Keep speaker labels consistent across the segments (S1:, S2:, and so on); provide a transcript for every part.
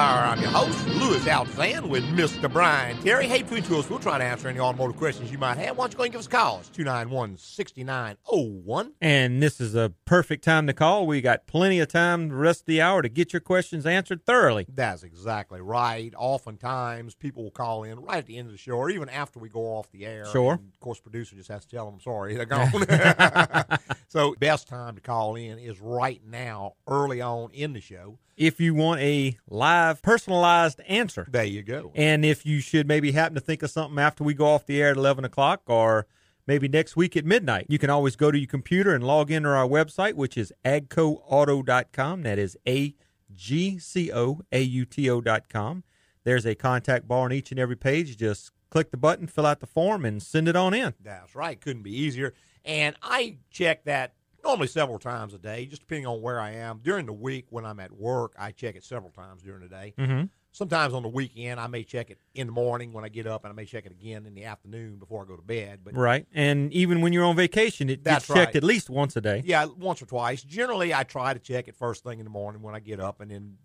S1: I'm your host, Louis Altazan, with Mr. Brian Terry. Hey, between two of us, we'll try to answer any automotive questions you might have. Why don't you go and give us a call? It's 291 6901.
S2: And this is a perfect time to call. We got plenty of time the rest of the hour to get your questions answered thoroughly.
S1: That's exactly right. Oftentimes, people will call in right at the end of the show or even after we go off the air.
S2: Sure.
S1: And of course, producer just has to tell them, sorry, they're gone. so, best time to call in is right now, early on in the show.
S2: If you want a live, personalized answer.
S1: There you go.
S2: And if you should maybe happen to think of something after we go off the air at 11 o'clock or maybe next week at midnight, you can always go to your computer and log into our website, which is agcoauto.com. That is A G C O A U T O.com. There's a contact bar on each and every page. Just click the button, fill out the form, and send it on in.
S1: That's right. Couldn't be easier. And I check that normally several times a day, just depending on where I am. During the week when I'm at work, I check it several times during the day.
S2: Mm-hmm.
S1: Sometimes on the weekend, I may check it in the morning when I get up, and I may check it again in the afternoon before I go to bed. But
S2: Right. And even when you're on vacation, it
S1: That's
S2: gets checked
S1: right.
S2: at least once a day.
S1: yeah, once or twice. Generally, I try to check it first thing in the morning when I get up, and then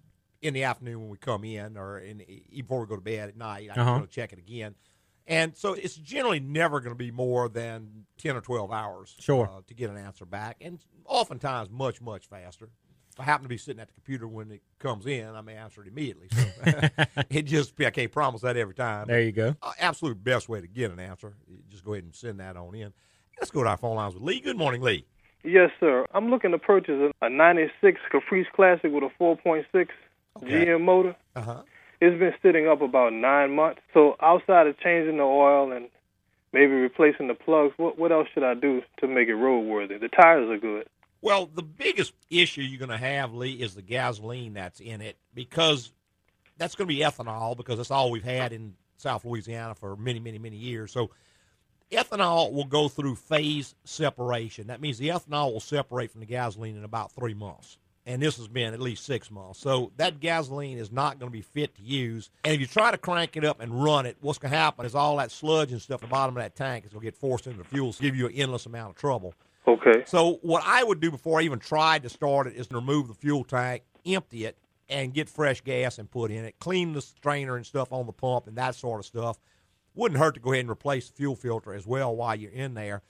S1: in the afternoon when we come in, or in before we go to bed at night, I
S2: Uh-huh.
S1: go check it again. And so it's generally never going to be more than ten or twelve hours,
S2: Sure.
S1: uh, to get an answer back, and oftentimes much much faster. If I happen to be sitting at the computer when it comes in, I may answer it immediately. So it just I can't promise that every time.
S2: There you go.
S1: Uh, absolute best way to get an answer. Just go ahead and send that on in. Let's go to our phone lines with Lee. Good morning, Lee.
S3: Yes, sir. I'm looking to purchase a, a 96 Caprice Classic with a 4.6 GM motor.
S1: Uh huh.
S3: It's been sitting up about nine months. So outside of changing the oil and maybe replacing the plugs, what what else should I do to make it roadworthy? The tires are good.
S1: Well, the biggest issue you're going to have, Lee, is the gasoline that's in it because that's going to be ethanol because that's all we've had in South Louisiana for many, many, many years. So ethanol will go through phase separation. That means the ethanol will separate from the gasoline in about three months. And this has been at least six months. So that gasoline is not going to be fit to use. And if you try to crank it up and run it, what's going to happen is all that sludge and stuff at the bottom of that tank is going to get forced into the fuel, so give you an endless amount of trouble.
S3: Okay.
S1: So what I would do before I even tried to start it is to remove the fuel tank, empty it, and get fresh gas and put in it. Clean the strainer and stuff on the pump and that sort of stuff. Wouldn't hurt to go ahead and replace the fuel filter as well while you're in there.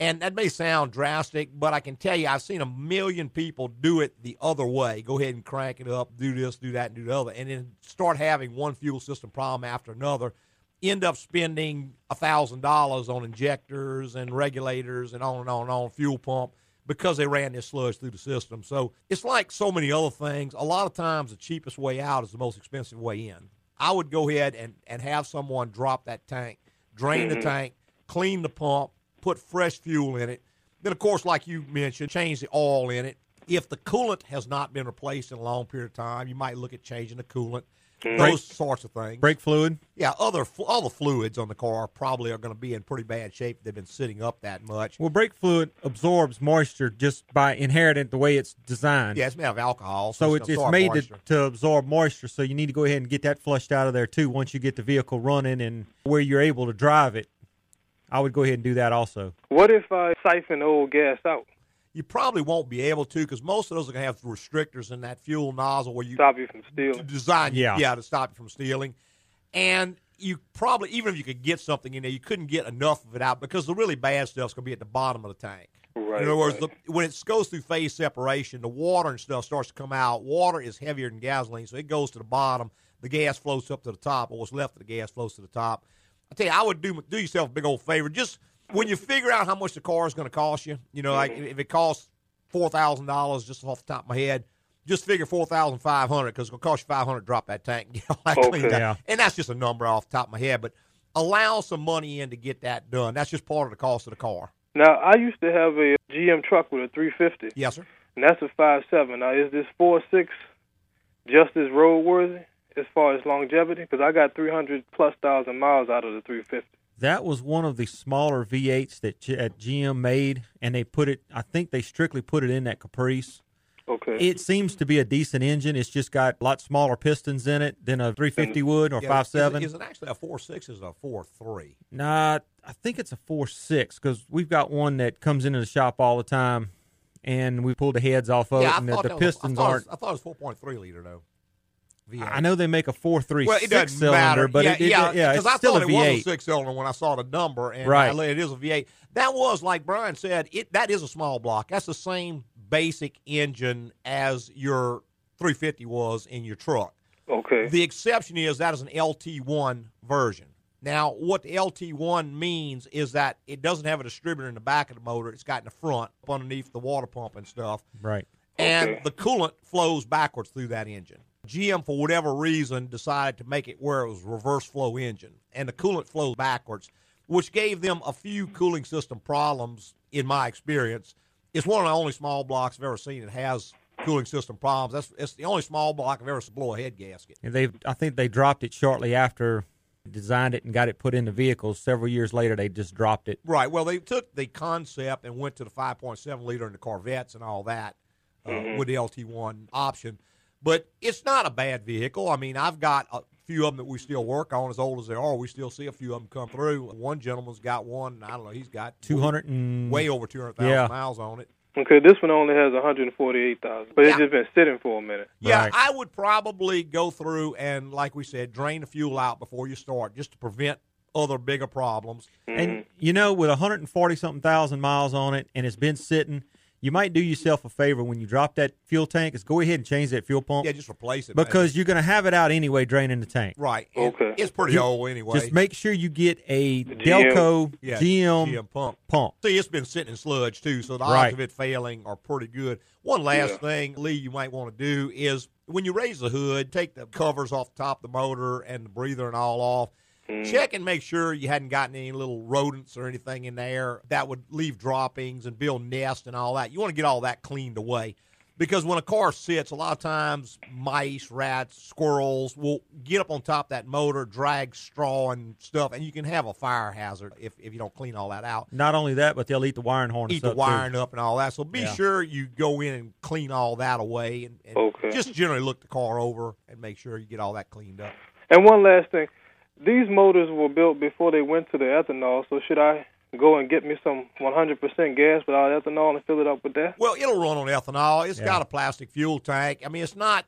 S1: And that may sound drastic, but I can tell you I've seen a million people do it the other way. Go ahead and crank it up, do this, do that, and do the other, and then start having one fuel system problem after another. End up spending a thousand dollars on injectors and regulators and on and on and on fuel pump because they ran this sludge through the system. So it's like so many other things. A lot of times the cheapest way out is the most expensive way in. I would go ahead and, and have someone drop that tank, drain the mm-hmm. tank, clean the pump, put fresh fuel in it. Then, of course, like you mentioned, change the oil in it. If the coolant has not been replaced in a long period of time, you might look at changing the coolant. Mm-hmm. Those sorts of things.
S2: Brake fluid.
S1: Yeah, other all the fluids on the car probably are going to be in pretty bad shape. They've been sitting up that much.
S2: Well, brake fluid absorbs moisture just by inherent the way it's designed.
S1: Yeah, it's made of alcohol,
S2: So
S1: so,
S2: it's, it's made to, to absorb moisture. So you need to go ahead and get that flushed out of there too. Once you get the vehicle running and where you're able to drive it, I would go ahead and do that also.
S3: What if I siphon old gas out?
S1: You probably won't be able to because most of those are going to have restrictors in that fuel nozzle where you
S3: Stop you from
S1: to
S3: stealing.
S1: design
S2: Yeah.
S1: yeah to stop you from stealing and you probably even if you could get something in there you couldn't get enough of it out because the really bad stuff's going to be at the bottom of the tank
S3: Right,
S1: in other words
S3: right.
S1: the, when it goes through phase separation the water and stuff starts to come out water is heavier than gasoline so it goes to the bottom the gas floats up to the top or what's left of the gas floats to the top i tell you i would do do yourself a big old favor just when you figure out how much the car is going to cost you you know like mm-hmm. if it costs four thousand dollars just off the top of my head. Just figure four thousand five hundred because it's gonna cost you five hundred to drop that tank and get all that
S3: Okay.
S1: cleaned out.
S2: Yeah.
S1: And that's just a number off the top of my head, but allow some money in to get that done. That's just part of the cost of the car.
S3: Now, I used to have a GM truck with a 350,
S1: Yes, sir.
S3: and that's a five seven. Now, is this four six just as roadworthy as far as longevity? Because I got 300 plus thousand miles out of the 350.
S2: That was one of the smaller V8s that G- at GM made, and they put it. I think they strictly put it in that Caprice.
S3: Okay.
S2: It seems to be a decent engine. It's just got a lot smaller pistons in it than a 350 would or
S1: Yeah,
S2: five
S1: is it-
S2: seven.
S1: Is, it actually a four six? Is it a four three?
S2: Nah, I think it's a four six because we've got one that comes into the shop all the time, and we pull the heads off of
S1: yeah,
S2: it,
S1: I
S2: and the,
S1: thought
S2: the
S1: that was-
S2: pistons
S1: I
S2: aren't.
S1: was- I thought it was four point three liter though. V8.
S2: I know they make a four three
S1: well, it
S2: six
S1: doesn't
S2: cylinder,
S1: matter.
S2: but
S1: yeah,
S2: it, it,
S1: yeah,
S2: yeah,
S1: because
S2: it's
S1: I
S2: still
S1: thought
S2: a
S1: it was a
S2: V8.
S1: six cylinder when I saw the number, and
S2: Right.
S1: I- it is a V8. That was like Brian said. It that is a small block. That's the same basic engine as your 350 was in your truck.
S3: Okay.
S1: The exception is that is an LT1 version. Now, what the LT1 means is that it doesn't have a distributor in the back of the motor. It's got in the front, up underneath the water pump and stuff.
S2: Right.
S1: And
S3: Okay.
S1: the coolant flows backwards through that engine. GM, for whatever reason, decided to make it where it was reverse flow engine, and the coolant flows backwards, which gave them a few cooling system problems. In my experience, it's one of the only small blocks I've ever seen that has cooling system problems. That's it's the only small block I've ever seen blow a head gasket.
S2: And they, I think they dropped it shortly after designed it and got it put in the vehicles. Several years later, they just dropped it.
S1: Right. Well, they took the concept and went to the 5.7 liter in the Corvettes and all that uh, with the LT1 option. But it's not a bad vehicle. I mean, I've got a few of them that we still work on, as old as they are. We still see a few of them come through. One gentleman's got one. and I don't know. He's got
S2: Two hundred and
S1: way over 200,000
S2: Yeah.
S1: miles on it.
S3: Okay, this one only has 148,000, but it's just been sitting for a minute.
S1: Yeah,
S2: Right.
S1: I would probably go through and, like we said, drain the fuel out before you start, just to prevent other bigger problems.
S2: And mm-hmm. you know, with 140 something thousand miles on it, and it's been sitting, you might do yourself a favor when you drop that fuel tank. Is go ahead and change that fuel pump
S1: Yeah, just replace it maybe.
S2: because you're going to have it out anyway, draining the tank.
S1: right.
S3: Okay.
S1: It's pretty
S2: You-
S1: old anyway.
S2: Just make sure you get a
S3: GM.
S2: Delco
S1: yeah,
S2: GM,
S1: GM pump.
S2: pump.
S1: See, it's been sitting in sludge too, so the odds
S2: Right.
S1: of it failing are pretty good. One last
S3: Yeah.
S1: thing, Lee, you might want to do is when you raise the hood, take the covers off the top of the motor and the breather and all off. Mm. Check and make sure you hadn't gotten any little rodents or anything in there that would leave droppings and build nests and all that. You want to get all that cleaned away. Because when a car sits, a lot of times mice, rats, squirrels will get up on top of that motor, drag straw and stuff, and you can have a fire hazard if, if you don't clean all that out
S2: Not only that, but they'll eat the wiring harness
S1: eat the
S2: up, too.
S1: wiring up and all that. So be
S2: Yeah.
S1: sure you go in and clean all that away, and, and
S3: Okay.
S1: just generally look the car over and make sure you get all that cleaned up.
S3: And one last thing, these motors were built before they went to the ethanol. So should I go and get me some 100% gas without ethanol and fill it up with that?
S1: Well, it'll run on ethanol. It's
S2: Yeah.
S1: got a plastic fuel tank. I mean, it's not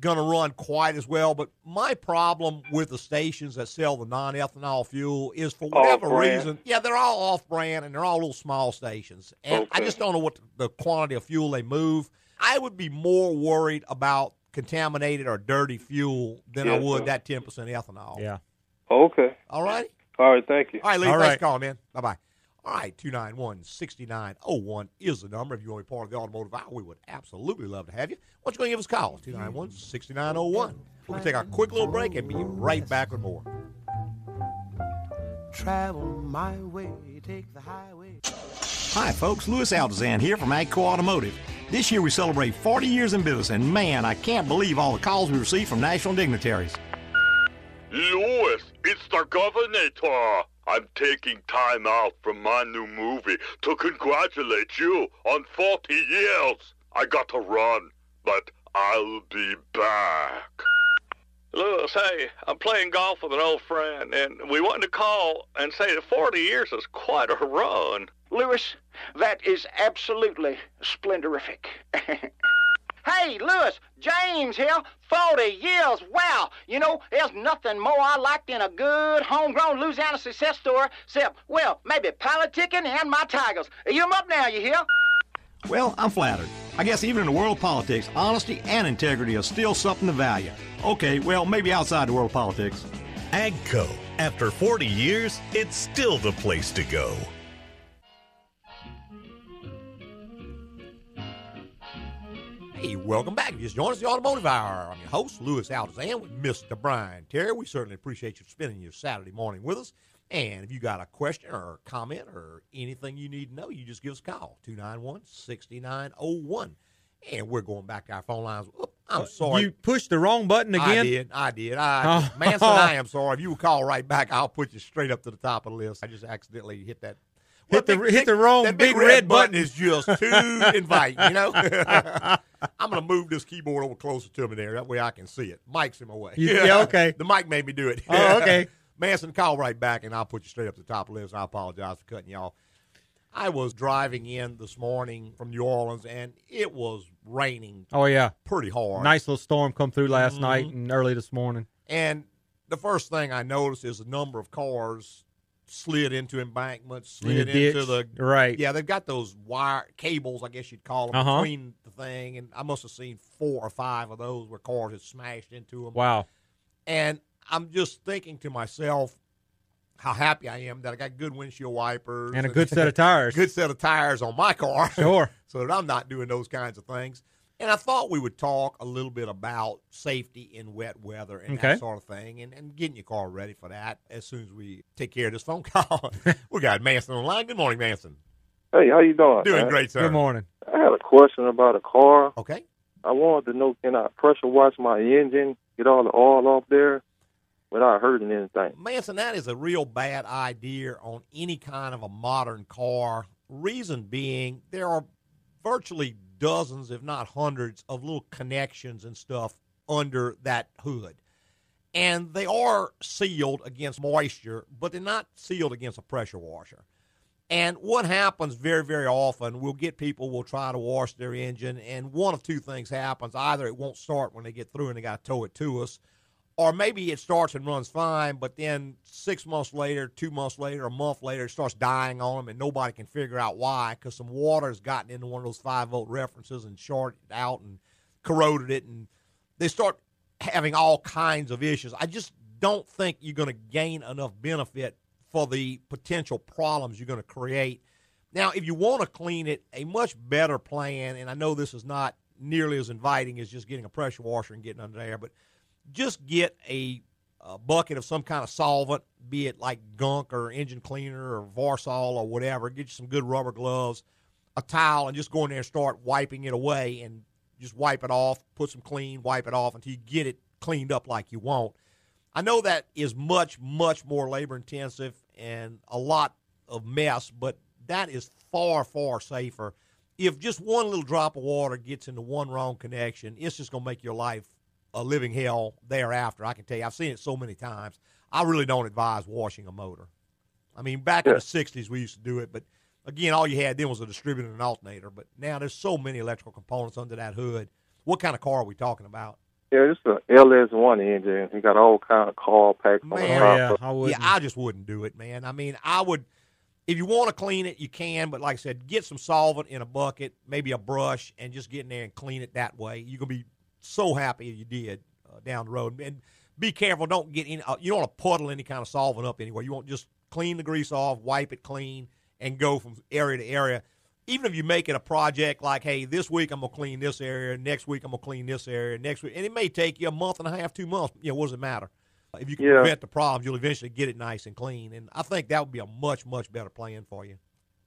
S1: going to run quite as well. But my problem with the stations that sell the non-ethanol fuel is for whatever
S3: Off-brand.
S1: reason, yeah, they're all off-brand and they're all little small stations, and I just don't know what the quantity of fuel they move. I would be more worried about contaminated or dirty fuel than I would
S3: sir.
S1: that ten percent ethanol.
S2: Yeah.
S3: Okay.
S1: All right.
S3: All right. Thank you.
S1: All right, Lee.
S2: All
S1: thanks
S2: right.
S1: for calling, man. Bye bye. All right, 291 6901 is the number. If you want to be part of the automotive hour, we would absolutely love to have you. Why don't you go and give us a call? 291 6901. We'll take a quick little break and be right back with more.
S4: Travel my way, take the highway.
S5: Hi, folks. Louis Altazan here from AGCO Automotive. This year we celebrate 40 years in business, and man, I can't believe all the calls we receive from national dignitaries.
S6: Louis, it's the Governator. I'm taking time out from my new movie to congratulate you on 40 years. I got to run, but I'll be back.
S7: Lewis, hey, I'm playing golf with an old friend, and we wanted to call and say that 40 years is quite a run.
S8: Lewis, that is absolutely splendorific. hey, Lewis, James here. 40 years. Wow. You know, there's nothing more I like than a good homegrown Louisiana success story, except, well, maybe politicking and my tigers. You 'em up now, you hear?
S5: Well, I'm flattered. I guess even in the world of politics, honesty and integrity are still something to value. Okay, well, maybe outside the world of politics.
S9: AGCO. After 40 years, it's still the place to go.
S1: Hey, welcome back. If you just joined us, the Automotive Hour. I'm your host, Louis Altazan, with Mr. Brian Terry. We certainly appreciate you spending your Saturday morning with us. And if you got a question or a comment or anything you need to know, you just give us a call, 291 6901. And we're going back to our phone lines. Oop, I'm sorry.
S2: Uh, You pushed the wrong button again?
S1: I did. I did. I,
S2: Oh.
S1: Manson, I am sorry. If you will call right back, I'll put you straight up to the top of the list. I just accidentally hit that.
S2: Hit the-
S1: big-
S2: hit the wrong
S1: that
S2: big red button.
S1: is just too inviting, you know? I'm going to move this keyboard over closer to me there. That way I can see it. Mike's in my way.
S2: You- yeah, okay.
S1: the mic made me do it.
S2: Oh, okay.
S1: Manson, call right back, and I'll put you straight up to the top of the list. I apologize for cutting you off. I was driving in this morning from New Orleans, and it was raining
S2: Oh yeah,
S1: pretty hard.
S2: nice little storm come through last
S1: Mm-hmm.
S2: night and early this morning.
S1: And the first thing I noticed is the number of cars slid into embankments,
S2: In
S1: slid into the
S2: Right.
S1: Yeah, they've got those wire cables, I guess you'd call them,
S2: Uh-huh.
S1: between the thing, and I must have seen four or five of those where cars had smashed into them.
S2: Wow.
S1: And I'm just thinking to myself how happy I am that I got good windshield wipers
S2: And a good set of tires.
S1: good set of tires on my car.
S2: Sure.
S1: so that I'm not doing those kinds of things. And I thought we would talk a little bit about safety in wet weather and
S2: Okay.
S1: that sort of thing, and, and getting your car ready for that as soon as we take care of this phone call. we got Manson on the line. Good morning, Manson.
S10: Hey, how you doing?
S1: Doing
S10: man?
S1: great, sir.
S2: Good morning.
S10: I had a question about a car.
S1: Okay.
S10: I wanted to know can I pressure wash my engine, get all the oil off there without hurting anything?
S1: Manson, that is a real bad idea on any kind of a modern car. Reason being, there are virtually dozens, if not hundreds, of little connections and stuff under that hood. And they are sealed against moisture, but they're not sealed against a pressure washer. And what happens very, very often, we'll get people will try to wash their engine, and one of two things happens: either it won't start when they get through and they got to tow it to us, or maybe it starts and runs fine, but then six months later, two months later, a month later, it starts dying on them, and nobody can figure out why because some water has gotten into one of those five volt references and shorted out and corroded it, and they start having all kinds of issues. I just don't think you're going to gain enough benefit for the potential problems you're going to create. Now, if you want to clean it, a much better plan, and I know this is not nearly as inviting as just getting a pressure washer and getting under there, but just get a, a bucket of some kind of solvent, be it like gunk or engine cleaner or Varsol or whatever. Get you some good rubber gloves, a towel, and just go in there and start wiping it away and just wipe it off, put some clean, wipe it off until you get it cleaned up like you want. I know that is much, much more labor intensive and a lot of mess, but that is far, far safer. If just one little drop of water gets into one wrong connection, it's just going to make your life a living hell thereafter. I can tell you, I've seen it so many times. I really don't advise washing a motor. I mean, back in the 60s, we used to do it, but again, all you had then was a distributor and an alternator. But now there's so many electrical components under that hood. What kind of car are we talking about?
S10: Yeah, it's a LS1 engine. He got all kind of car packs on the
S1: Man,
S10: top.
S2: I would.
S1: Yeah, I just wouldn't do it, man. I mean, I would. If you want to clean it, you can, but like I said, get some solvent in a bucket, maybe a brush, and just get in there and clean it that way. You're gonna be so happy you did uh, down the road. And be careful, don't get any. Uh, you don't want to puddle any kind of solvent up anywhere. You want just clean the grease off, wipe it clean, and go from area to area. Even if you make it a project like, hey, this week I'm gonna clean this area, next week I'm gonna clean this area, next week, and it may take you a month and a half, two months. You know, what does it matter? If you can
S10: Yeah.
S1: prevent the problems, you'll eventually get it nice and clean. And I think that would be a much, much better plan for you.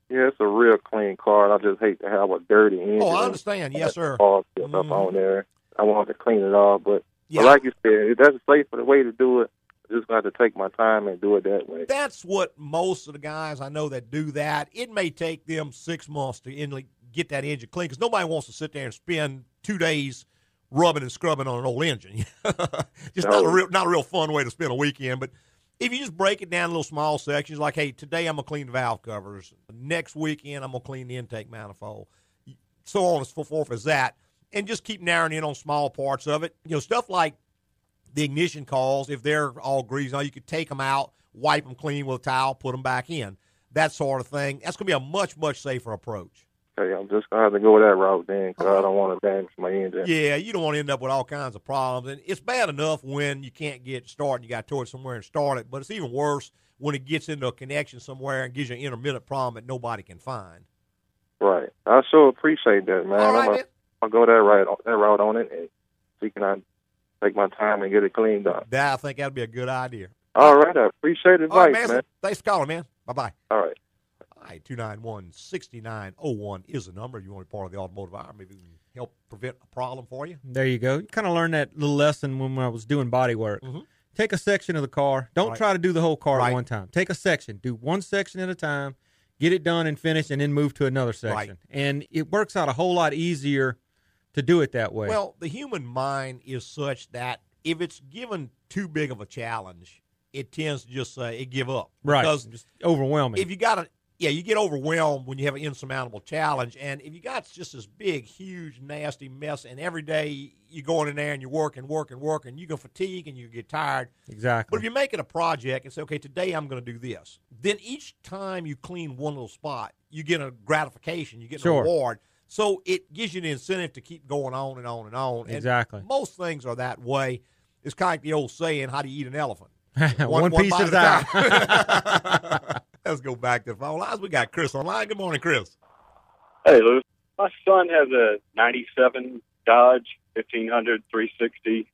S10: Yeah, it's a real clean car, and I just hate to have a dirty engine.
S1: Oh, I understand. Yes, sir.
S10: Up
S1: Mhm.
S10: on there. I wanted to clean it all. but,
S1: Yeah.
S10: but like you said, if that's a safer way to do it, I just got to take my time and do it that way.
S1: That's what most of the guys I know that do that. It may take them six months to in- get that engine clean because nobody wants to sit there and spend two days rubbing and scrubbing on an old engine. just not a real, not a real fun way to spend a weekend. But if you just break it down in little small sections, like, hey, today I'm gonna clean the valve covers. Next weekend I'm gonna clean the intake manifold. So on and so forth as that, and just keep narrowing in on small parts of it. You know, stuff like the ignition coils, if they're all greasy, now you could take them out, wipe them clean with a towel, put them back in. That sort of thing. That's going to be a much, much safer approach.
S10: Okay, I'm just gonna have to go with that route then, because I don't want to damage my engine.
S1: Yeah, you don't want to end up with all kinds of problems. And it's bad enough when you can't get started, you got to tow it somewhere and start it, but it's even worse when it gets into a connection somewhere and gives you an intermittent problem that nobody can find.
S10: Right. I sure appreciate that, man.
S1: All right, man.
S10: I'll go that right that route on it, and see can I take my time and get it cleaned up.
S1: Yeah, I think that'd be a good idea.
S10: All right, I appreciate the
S1: All right,
S10: advice,
S1: man.
S10: man.
S1: Thanks for calling, man. Bye bye.
S10: All right.
S1: All right, 291 6901 is the number. You want to be part of the automotive hour. Maybe we can help prevent a problem for you.
S2: There you go. You kind of learned that little lesson when I was doing body work. Take a section of the car. Don't
S1: Mm-hmm. Right.
S2: try to do the whole car
S1: Right.
S2: at one time. Take a section. Do one section at a time. Get it done and finished, and then move to another section. And it works out a whole lot easier to do it that way.
S1: Well, the human mind is such that if it's given too big of a challenge, it tends to just say it give up.
S2: right.
S1: Because
S2: Just overwhelming.
S1: if you got a yeah, you get overwhelmed when you have an insurmountable challenge. And if you got just this big, huge, nasty mess, and every day you're going in there and you're working, working, working, you can fatigue and you get tired.
S2: Exactly.
S1: But if you make it a project and say, okay, today I'm going to do this, then each time you clean one little spot, you get a gratification, you get
S2: Sure.
S1: a reward. So it gives you the incentive to keep going on and on and on. And
S2: Exactly.
S1: most things are that way. It's kind of like the old saying, how do you eat an elephant?
S2: One piece
S1: bite
S2: at a
S1: time. Let's go back to the phone lines. We got Chris online. Good morning, Chris.
S11: Hey, Lou. My son has a 97 Dodge 1500 360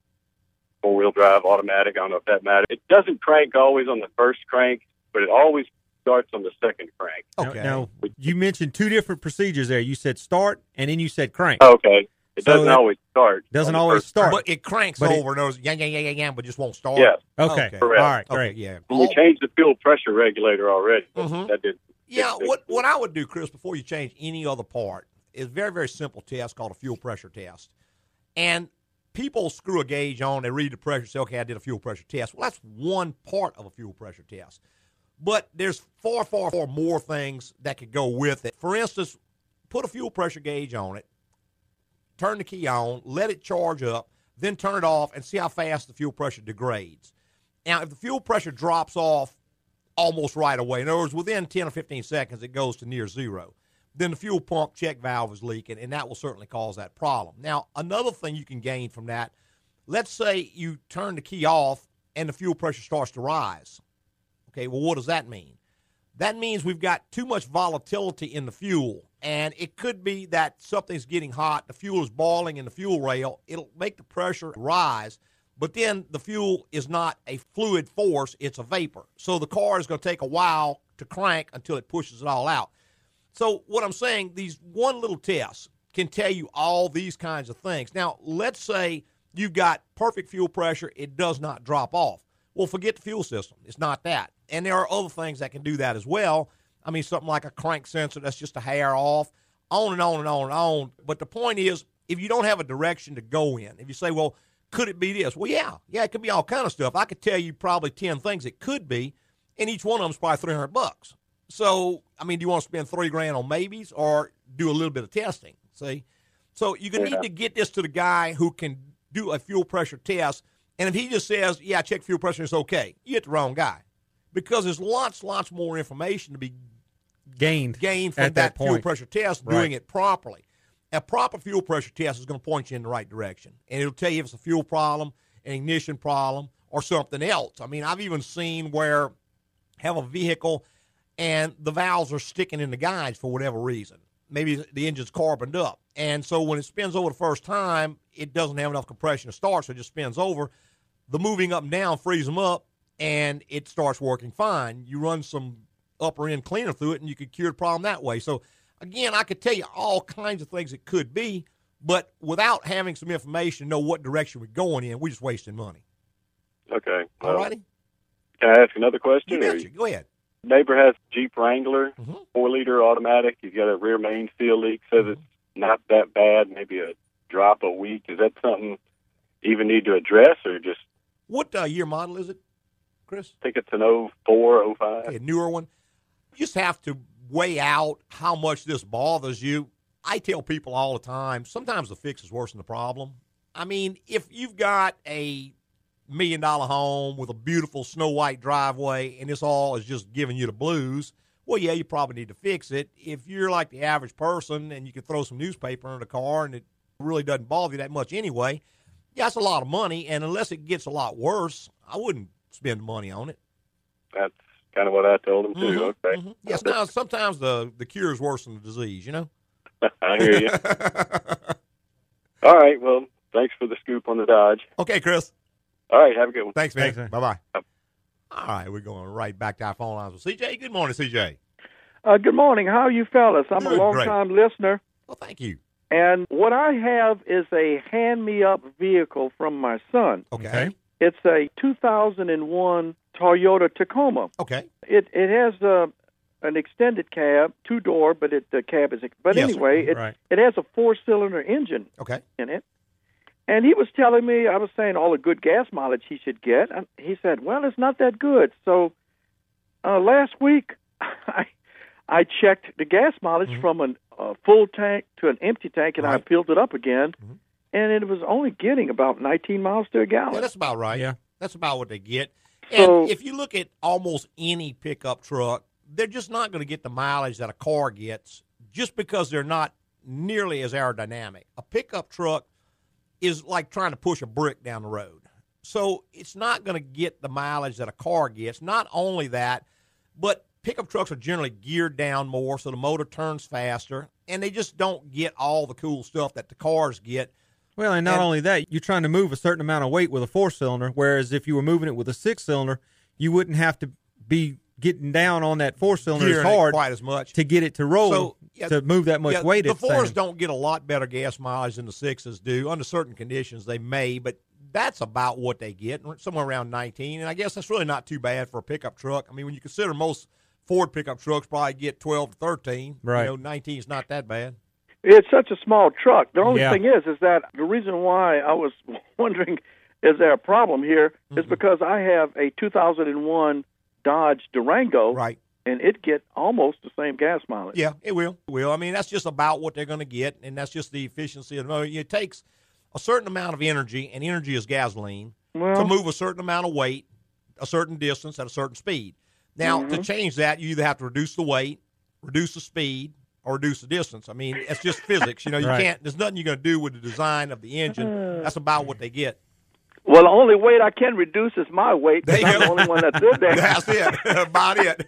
S11: four wheel drive automatic. I don't know if that matters. It doesn't crank always on the first crank, but it always starts on the second crank.
S2: Now- Now, you mentioned two different procedures there. You said start, and then you said crank.
S11: Okay. It
S2: So
S11: doesn't
S2: that-
S11: always start.
S2: Doesn't always start.
S1: But it cranks
S2: But it-
S1: over and goes, yeah, yeah, yeah, yeah, yeah, but just won't start.
S11: Yes.
S2: Okay.
S11: Correct.
S2: All right.
S1: Okay,
S2: Great.
S1: yeah.
S11: And we changed the fuel pressure regulator already.
S1: Mhm.
S11: That did.
S1: Yeah, what what I would do, Chris, before you change any other part, is a very very simple test called a fuel pressure test. And people screw a gauge on, they read the pressure, say, okay, I did a fuel pressure test. Well, that's one part of a fuel pressure test. But there's far, far, far more things that could go with it. For instance, put a fuel pressure gauge on it, turn the key on, let it charge up, then turn it off and see how fast the fuel pressure degrades. Now, if the fuel pressure drops off almost right away, in other words, within 10 or 15 seconds, it goes to near zero, then the fuel pump check valve is leaking, and that will certainly cause that problem. Now, another thing you can gain from that, let's say you turn the key off and the fuel pressure starts to rise. Okay, well, what does that mean? That means we've got too much volatility in the fuel. And it could be that something's getting hot, the fuel is boiling in the fuel rail. It'll make the pressure rise, but then the fuel is not a fluid force, it's a vapor. So the car is going to take a while to crank until it pushes it all out. So, what I'm saying, these one little test can tell you all these kinds of things. Now, let's say you've got perfect fuel pressure, it does not drop off. Well, forget the fuel system. It's not that. And there are other things that can do that as well. I mean, something like a crank sensor that's just a hair off, on and on and on and on. But the point is, if you don't have a direction to go in, if you say, well, could it be this? Well, yeah, yeah, it could be all kind of stuff. I could tell you probably 10 things it could be, and each one of them is probably 300 bucks. So, I mean, do you want to spend three grand on maybes or do a little bit of testing? See? So you can
S11: Yeah.
S1: need to get this to the guy who can do a fuel pressure test. And if he just says, yeah, check fuel pressure, it's okay, you get the wrong guy. Because there's lots, lots more information to be
S2: Gained.
S1: gained from
S2: at that
S1: fuel
S2: point.
S1: pressure test
S2: Right.
S1: doing it properly. A proper fuel pressure test is going to point you in the right direction, and it'll tell you if it's a fuel problem, an ignition problem, or something else. I mean, I've even seen where have a vehicle and the valves are sticking in the guides for whatever reason. Maybe the engine's carboned up, and so when it spins over the first time, it doesn't have enough compression to start, so it just spins over. The moving up and down frees them up, and it starts working fine. You run some upper end cleaner through it, and you could cure the problem that way. So, again, I could tell you all kinds of things it could be, but without having some information, know what direction we're going in, we're just wasting money.
S11: Okay.
S1: All righty?
S11: Can I ask another question?
S1: You. Go ahead.
S11: neighbor has Jeep Wrangler,
S1: Mm-hmm.
S11: four liter automatic. He's got a rear main seal leak. Says
S1: Mm-hmm.
S11: it's not that bad, maybe a drop a week. Is that something you even need to address, or just
S1: What uh, year model is it, Chris?
S11: I think it's an 04, 05?
S1: Okay, a newer one. You just have to weigh out how much this bothers you. I tell people all the time, sometimes the fix is worse than the problem. I mean, if you've got a million dollar home with a beautiful snow white driveway and this all is just giving you the blues, well, yeah, you probably need to fix it. If you're like the average person and you can throw some newspaper in the car and it really doesn't bother you that much anyway, yeah, it's a lot of money. And unless it gets a lot worse, I wouldn't spend money on it.
S11: That's kind of what I told him too.
S1: Mhm,
S11: Okay,
S1: mhm. Yes. Now, sometimes the the cure is worse than the disease. You know.
S11: I hear you. All right. Well, thanks for the scoop on the Dodge.
S1: Okay, Chris.
S11: All right. Have a good one.
S1: Thanks, man.
S2: Thanks, man.
S1: Bye bye. All right, we're going right back to our phone lines with CJ. Good morning, CJ.
S12: Uh, good morning. How are you fellas? I'm a
S1: Good,
S12: long time listener.
S1: Well, thank you.
S12: And what I have is a hand me up vehicle from my son.
S1: Okay.
S12: It's a 2001 Toyota Tacoma.
S1: Okay.
S12: It it has uh, an extended cab, two door, but it the cab is. But
S1: Yes,
S12: anyway, it
S2: Right.
S12: it has a four cylinder engine
S1: Okay.
S12: in it. And he was telling me, I was saying all the good gas mileage he should get. And he said, well, it's not that good. So uh, last week, I, I checked the gas mileage
S1: Mm-hmm.
S12: from an, a full tank to an empty tank, and I filled it up again,
S1: Mm-hmm.
S12: and it was only getting about 19 miles to a gallon.
S1: Yeah, that's about right.
S2: Yeah.
S1: That's about what they get.
S12: So-
S1: and if you look at almost any pickup truck, they're just not going to get the mileage that a car gets just because they're not nearly as aerodynamic. A pickup truck is like trying to push a brick down the road. So it's not going to get the mileage that a car gets. Not only that, but pickup trucks are generally geared down more, so the motor turns faster, and they just don't get all the cool stuff that the cars get.
S2: Well, and not
S1: And-
S2: only that, you're trying to move a certain amount of weight with a four cylinder, whereas if you were moving it with a six cylinder, you wouldn't have to be getting down on that four cylinder as hard
S1: quite as much.
S2: to get it to roll
S1: So, yeah,
S2: to move that much
S1: yeah,
S2: weight.
S1: The fours don't get a lot better gas mileage than the sixes do. Under certain conditions, they may, but that's about what they get, somewhere around 19. And I guess that's really not too bad for a pickup truck. I mean, when you consider most Ford pickup trucks probably get 12 to 13,
S2: Right.
S1: You know, 19 is not that bad.
S12: It's such a small truck. The only
S2: Yeah.
S12: thing is, is that the reason why I was wondering is there a problem here is
S1: Mm-hmm.
S12: because I have a 2001 Dodge Durango,
S1: Right.
S12: and it get almost the same gas mileage.
S1: Yeah, it will. It will. I mean, that's just about what they're going to get, and that's just the efficiency of the motor. It takes a certain amount of energy, and energy is gasoline,
S12: Well-
S1: to move a certain amount of weight, a certain distance at a certain speed. Now, to mm-hmm. change that, you either have to reduce the weight, reduce the speed, or reduce the distance. I mean, it's just physics. You know, you
S2: Right.
S1: can't. There's nothing you're going to do with the design of the engine. Mm. That's about what they get.
S12: Well, the only weight I can reduce is my weight.
S1: There you
S12: I'm the only one that's in there.
S1: That's it. about it.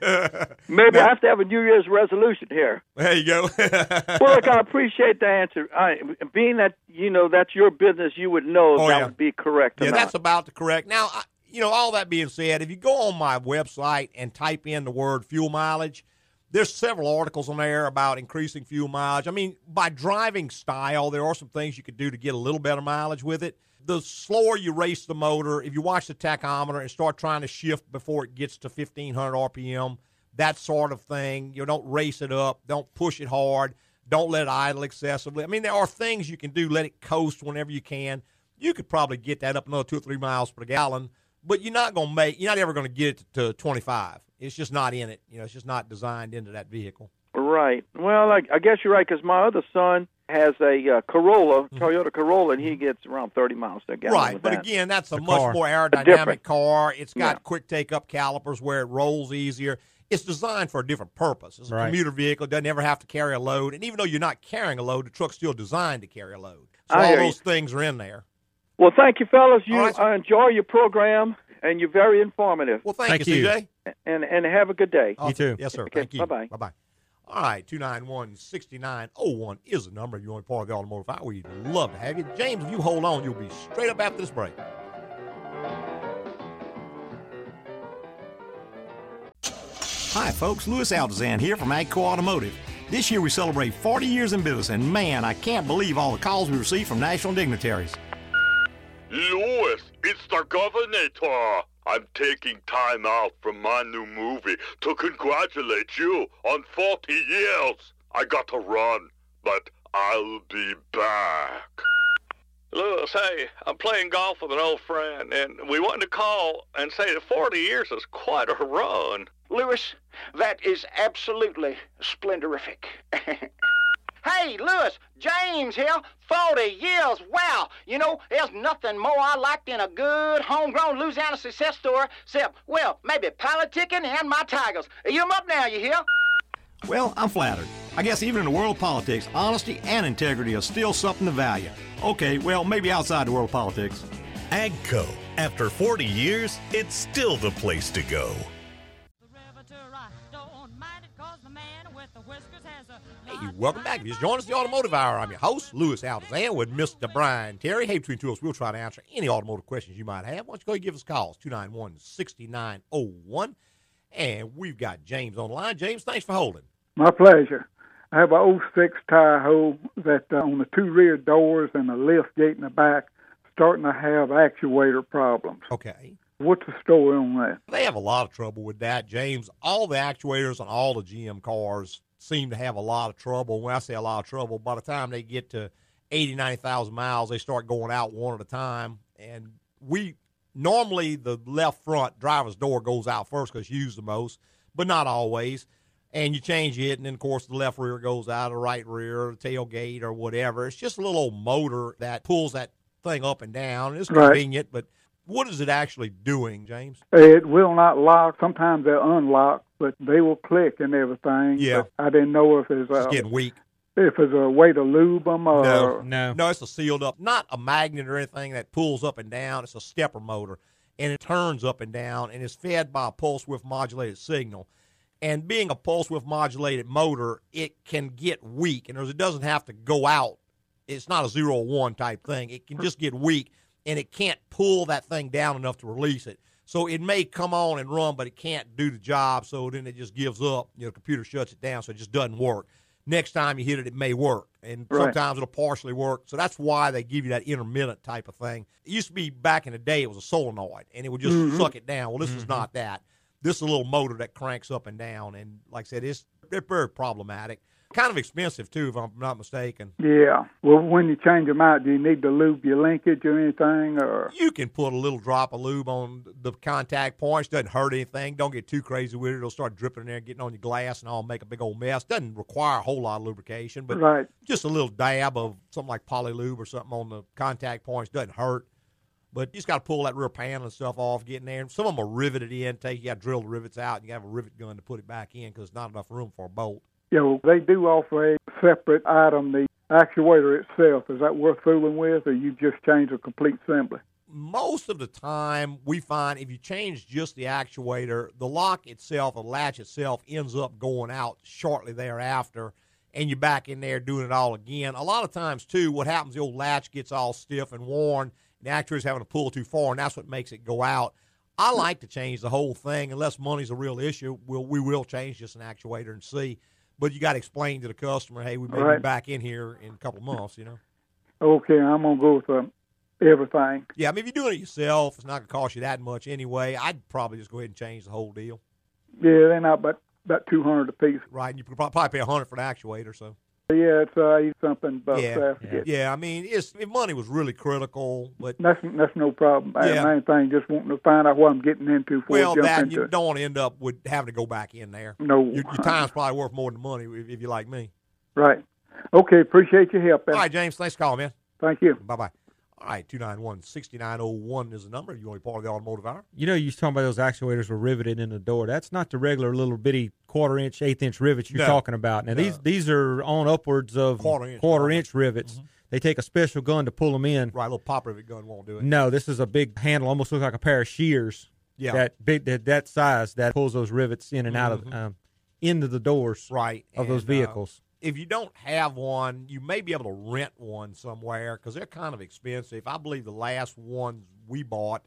S12: Maybe I have to have a New Year's resolution here.
S1: there you go.
S12: Well, look, I appreciate the answer. I, being that you know that's your business, you would know if
S1: Oh,
S12: that
S1: yeah.
S12: would be correct. or
S1: Yeah,
S12: not.
S1: that's about the correct. Now, I, you know, all that being said, if you go on my website and type in the word fuel mileage, there's several articles on there about increasing fuel mileage. I mean, by driving style, there are some things you could do to get a little better mileage with it. The slower you race the motor, if you watch the tachometer and start trying to shift before it gets to 1500 RPM, that sort of thing, you know, don't race it up, don't push it hard, don't let it idle excessively. I mean, there are things you can do. Let it coast whenever you can. You could probably get that up another two or three miles per gallon, but you're not going to make. You're not ever going to get it to 25. It's just not in it. You know, it's just not designed into that vehicle.
S12: Right. Well, I, I guess you're right because my other son has a uh, Corolla, Toyota Corolla, and he gets around 30 miles a gallon.
S1: Mm-hmm. Right, but
S12: that.
S1: again, that's a
S2: The
S1: much
S2: car.
S1: more aerodynamic car. It's got
S12: Yeah.
S1: quick take up calipers where it rolls easier. It's designed for a different purpose. It's a
S2: Right.
S1: commuter vehicle. It doesn't ever have to carry a load. And even though you're not carrying a load, the truck's still designed to carry a load. So
S12: I
S1: all
S12: hear you.
S1: those things are in there.
S12: Well, thank you, fellas. You
S1: All right, sir.
S12: I enjoy your program, and you're very informative.
S1: Well, thank,
S2: Thank
S1: you,
S2: you.
S1: CJ.
S12: And and have a good day.
S1: Awesome.
S2: too.
S1: Yes, sir.
S12: Okay,
S1: Thank you.
S12: bye-bye.
S1: Bye bye. All right, 291 6901 is the number if you want to be part of the automotive hour. We'd love to have you. James, if you hold on, you'll be straight up after this break.
S5: Hi, folks. Louis Altazan here from Agco Automotive. This year we celebrate 40 years in business, and man, I can't believe all the calls we receive from national dignitaries.
S6: Louis, it's the Governor. I'm taking time out from my new movie to congratulate you on 40 years. I got to run, but I'll be back.
S7: Lewis, hey, I'm playing golf with an old friend, and we wanted to call and say that 40 years is quite a run.
S8: Lewis, that is absolutely splendorific. hey, Lewis, James here. 40 years. Wow. You know, there's nothing more I like than a good homegrown Louisiana success story, except, well, maybe politicking and my tigers. You 'em up now, you hear?
S5: Well, I'm flattered. I guess even in the world of politics, honesty and integrity are still something to value. Okay, well, maybe outside the world of politics.
S9: Agco. After 40 years, it's still the place to go.
S1: Hey, welcome back. If you just joined us the Automotive Hour, I'm your host, Louis Altazan, with Mr. Brian Terry. Hey, between two of us, we'll try to answer any automotive questions you might have. Why don't you go ahead and give us calls, 291 6901. And we've got James on the line. James, thanks for holding.
S13: My pleasure. I have a 06 Tahoe that uh, on the two rear doors and the lift gate in the back starting to have actuator problems.
S1: Okay.
S13: What's the story on that?
S1: They have a lot of trouble with that, James. All the actuators on all the GM cars seem to have a lot of trouble. When I say a lot of trouble, by the time they get to 80, 90,000 miles, they start going out one at a time. And we normally the left front driver's door goes out first because it's used the most, but not always. and you change it, and then of course the left rear goes out, the right rear, the tailgate, or whatever. It's just a little old motor that pulls that thing up and down. It's
S13: Right.
S1: convenient, but what is it actually doing, James?
S13: It will not lock. Sometimes they'll unlock, but they will click and everything.
S1: Yeah.
S13: But I didn't know if it's,
S1: It's
S13: uh,
S1: getting weak.
S13: if it's a way to lube them or
S1: No,
S2: no,
S1: no. It's a sealed up, not a magnet or anything that pulls up and down. It's a stepper motor, and it turns up and down, and is fed by a pulse width modulated signal. And being a pulse width modulated motor, it can get weak, and there's it doesn't have to go out. It's not a zero one type thing. It can just get weak, and it can't pull that thing down enough to release it. So it may come on and run, but it can't do the job. So then it just gives up. You know, the computer shuts it down, so it just doesn't work. Next time you hit it, it may work, and
S13: Right.
S1: sometimes it'll partially work. So that's why they give you that intermittent type of thing. It used to be back in the day, it was a solenoid, and it would just
S13: Mhm.
S1: suck it down. Well, this is not that. This is a little motor that cranks up and down, and like I said, it's they're very problematic. Kind of expensive too, if I'm not mistaken.
S13: yeah. Well, when you change them out, do you need to lube your linkage or anything? Or
S1: You can put a little drop of lube on the contact points. Doesn't hurt anything. Don't get too crazy with it. It'll start dripping in there, getting on your glass, and all make a big old mess. Doesn't require a whole lot of lubrication, but
S13: Right.
S1: just a little dab of something like polylube or something on the contact points doesn't hurt. But you just got to pull that rear panel and stuff off, get in there. Some of them are riveted in. Take you got to drill the rivets out, and you have a rivet gun to put it back in because there's not enough room for a bolt.
S13: You know, they do offer a separate item, the actuator itself. Is that worth fooling with, or you just change the complete assembly?
S1: most of the time we find if you change just the actuator, the lock itself, the latch itself, ends up going out shortly thereafter, and you're back in there doing it all again. A lot of times too, what happens, the old latch gets all stiff and worn, and the actuator's having to pull too far, and that's what makes it go out. I like to change the whole thing unless money's a real issue. We'll, we will change just an actuator and see. But you got to explain to the customer, hey, we may be
S13: Right.
S1: back in here in a couple of months, you know.
S13: Okay, I'm gonna go with um, everything.
S1: Yeah, I mean, if you're doing it yourself, it's not going to cost you that much anyway. I'd probably just go ahead and change the whole deal.
S13: Yeah, they're not but about two hundred a piece.
S1: Right, and you could probably pay a hundred for the actuator. So
S13: Yeah, it's uh, something about
S1: yeah,
S13: that.
S1: yeah, yeah. I mean, it's if money was really critical, but
S13: That's that's no problem. Uh,
S1: Yeah.
S13: Main thing, just wanting to find out what I'm getting into before
S1: well,
S13: I
S1: that you
S13: it.
S1: don't want to end up with having to go back in there.
S13: No.
S1: your, your time's probably worth more than money if, if you like me.
S13: Right. Okay, appreciate your help.
S1: All right, James, thanks for calling, man.
S13: Thank you.
S1: Bye bye. All right, 291 6901 is the number. You want to be part of the automotive hour?
S2: You know, you was talking about those actuators were riveted in the door. That's not the regular little bitty quarter inch, eighth inch rivets you're
S1: No.
S2: talking about. Now these these are on upwards of
S1: Quarter inch.
S2: quarter inch rivets. They take a special gun to pull them in.
S1: Right, a little pop rivet gun won't do it.
S2: No, this is a big handle, almost looks like a pair of shears.
S1: Yeah.
S2: that big that, that size that pulls those rivets in and out of
S1: Mhm.
S2: um, into the doors
S1: right
S2: of those
S1: and, uh,
S2: vehicles.
S1: If you don't have one, you may be able to rent one somewhere because they're kind of expensive. I believe the last ones we bought,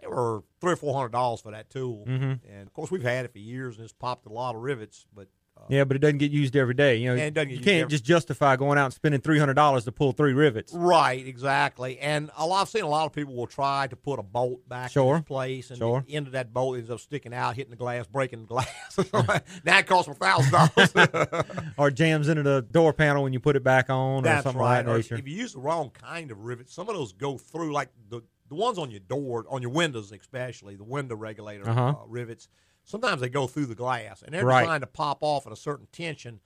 S1: they were three or four hundred dollars for that tool.
S2: Mhm.
S1: And of course, we've had it for years and it's popped a lot of rivets. But
S2: yeah, but it doesn't get used every day. You know,
S1: And it
S2: you can't
S1: every-
S2: just justify going out and spending three hundred dollars to pull three rivets.
S1: right, exactly. And a lot, I've seen a lot of people will try to put a bolt back
S2: Sure.
S1: in its place, and
S2: Sure.
S1: the end of that bolt ends up sticking out, hitting the glass, breaking the glass. now it costs them thousand dollars.
S2: or jams into the door panel when you put it back on, or something
S1: right.
S2: of that
S1: Or if you use the wrong kind of rivet, some of those go through, like the the ones on your door, on your windows especially, the window regulator
S2: Uh-huh.
S1: uh, rivets. Sometimes they go through the glass, and they're
S2: Right.
S1: designed to pop off at a certain tension.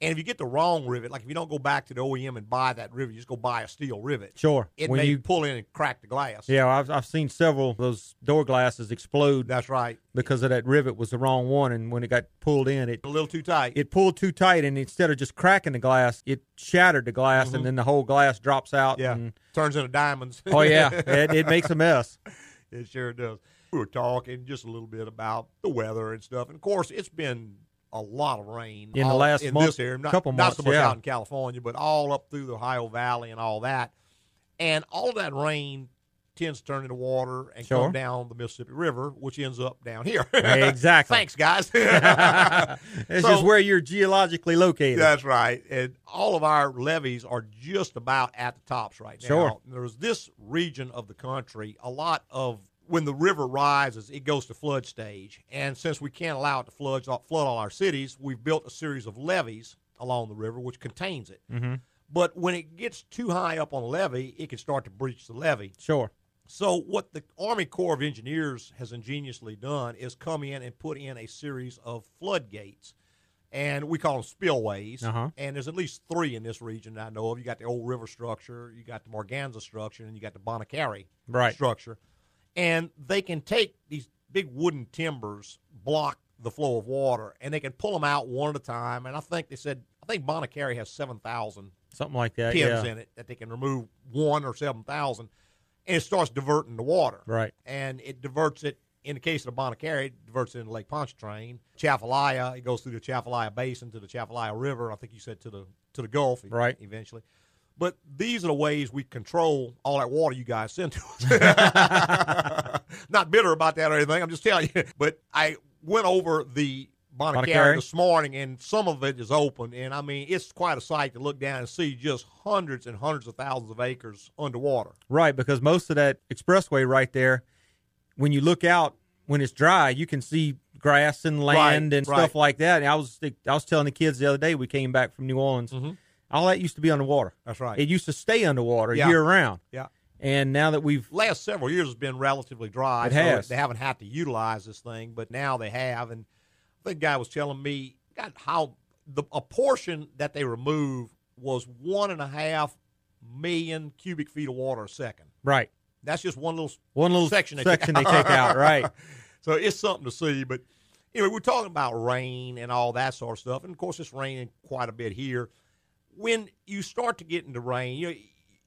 S1: And if you get the wrong rivet, like if you don't go back to the OEM and buy that rivet, you just go buy a steel rivet.
S2: Sure.
S1: It
S2: When
S1: may
S2: you-
S1: pull in and crack the glass.
S2: Yeah, I've I've seen several of those door glasses explode.
S1: That's right.
S2: Because of that rivet was the wrong one, and when it got pulled in, it
S1: A little too tight.
S2: it pulled too tight, and instead of just cracking the glass, it shattered the glass,
S1: Mhm.
S2: and then the whole glass drops out.
S1: Yeah.
S2: and-
S1: Turns into diamonds.
S2: oh yeah, it, it makes a mess.
S1: It sure does. We were talking just a little bit about the weather and stuff, and of course, it's been a lot of rain
S2: In the last
S1: in
S2: month-
S1: this area. Not,
S2: couple
S1: not
S2: months,
S1: so much
S2: yeah.
S1: out in California, but all up through the Ohio Valley and all that. And all of that rain tends to turn into water and
S2: Sure.
S1: come down the Mississippi River, which ends up down here.
S2: Exactly.
S1: Thanks, guys.
S2: this
S1: So-
S2: just where you're geologically located.
S1: That's right. And all of our levees are just about at the tops right now.
S2: Sure.
S1: There's this region of the country, a lot of when the river rises, it goes to flood stage. And since we can't allow it to flood, flood all our cities, we've built a series of levees along the river which contains it.
S2: hmm
S1: But when it gets too high up on the levee, it can start to breach the levee.
S2: Sure.
S1: So what the Army Corps of Engineers has ingeniously done is come in and put in a series of floodgates. and we call them spillways.
S2: Uh-huh.
S1: And there's at least three in this region that I know of. You got the Old River structure, you got the Morganza structure, and you got the Bonnet Carré
S2: Right.
S1: structure. And they can take these big wooden timbers, block the flow of water, and they can pull them out one at a time. And I think they said, I think Bonnet Carré has 7,000
S2: Something like that.
S1: pins
S2: yeah.
S1: in it that they can remove one or 7,000, and it starts diverting the water.
S2: Right.
S1: And it diverts it, in the case of the Bonnet Carré, it diverts it into Lake Pontchartrain. Atchafalaya, it goes through the Atchafalaya Basin to the Atchafalaya River. I think you said to the to the Gulf
S2: Right.
S1: eventually. But these are the ways we control all that water you guys send to us. Not bitter about that or anything. I'm just telling you. But I went over the Bonnet
S2: Carré,
S1: this morning, and some of it is open. And I mean, it's quite a sight to look down and see just hundreds and hundreds of thousands of acres underwater.
S2: Right, because most of that expressway right there, when you look out when it's dry, you can see grass and land
S1: Right,
S2: and
S1: right.
S2: stuff like that. And I was I was telling the kids the other day we came back from New Orleans. Mm-hmm. All that used to be underwater.
S1: That's right.
S2: It used to stay underwater
S1: Yeah.
S2: year round.
S1: Yeah.
S2: And now that we've
S1: last several years has been relatively dry.
S2: It
S1: so
S2: has.
S1: They haven't had to utilize this thing, but now they have. And I think the guy was telling me God, how the a portion that they removed was one and a half million cubic feet of water a second.
S2: right
S1: That's just one little
S2: one little
S1: section they
S2: section
S1: take
S2: they take out. Right.
S1: so it's something to see. But anyway, we're talking about rain and all that sort of stuff, and of course, it's raining quite a bit here. When you start to get into rain, you know,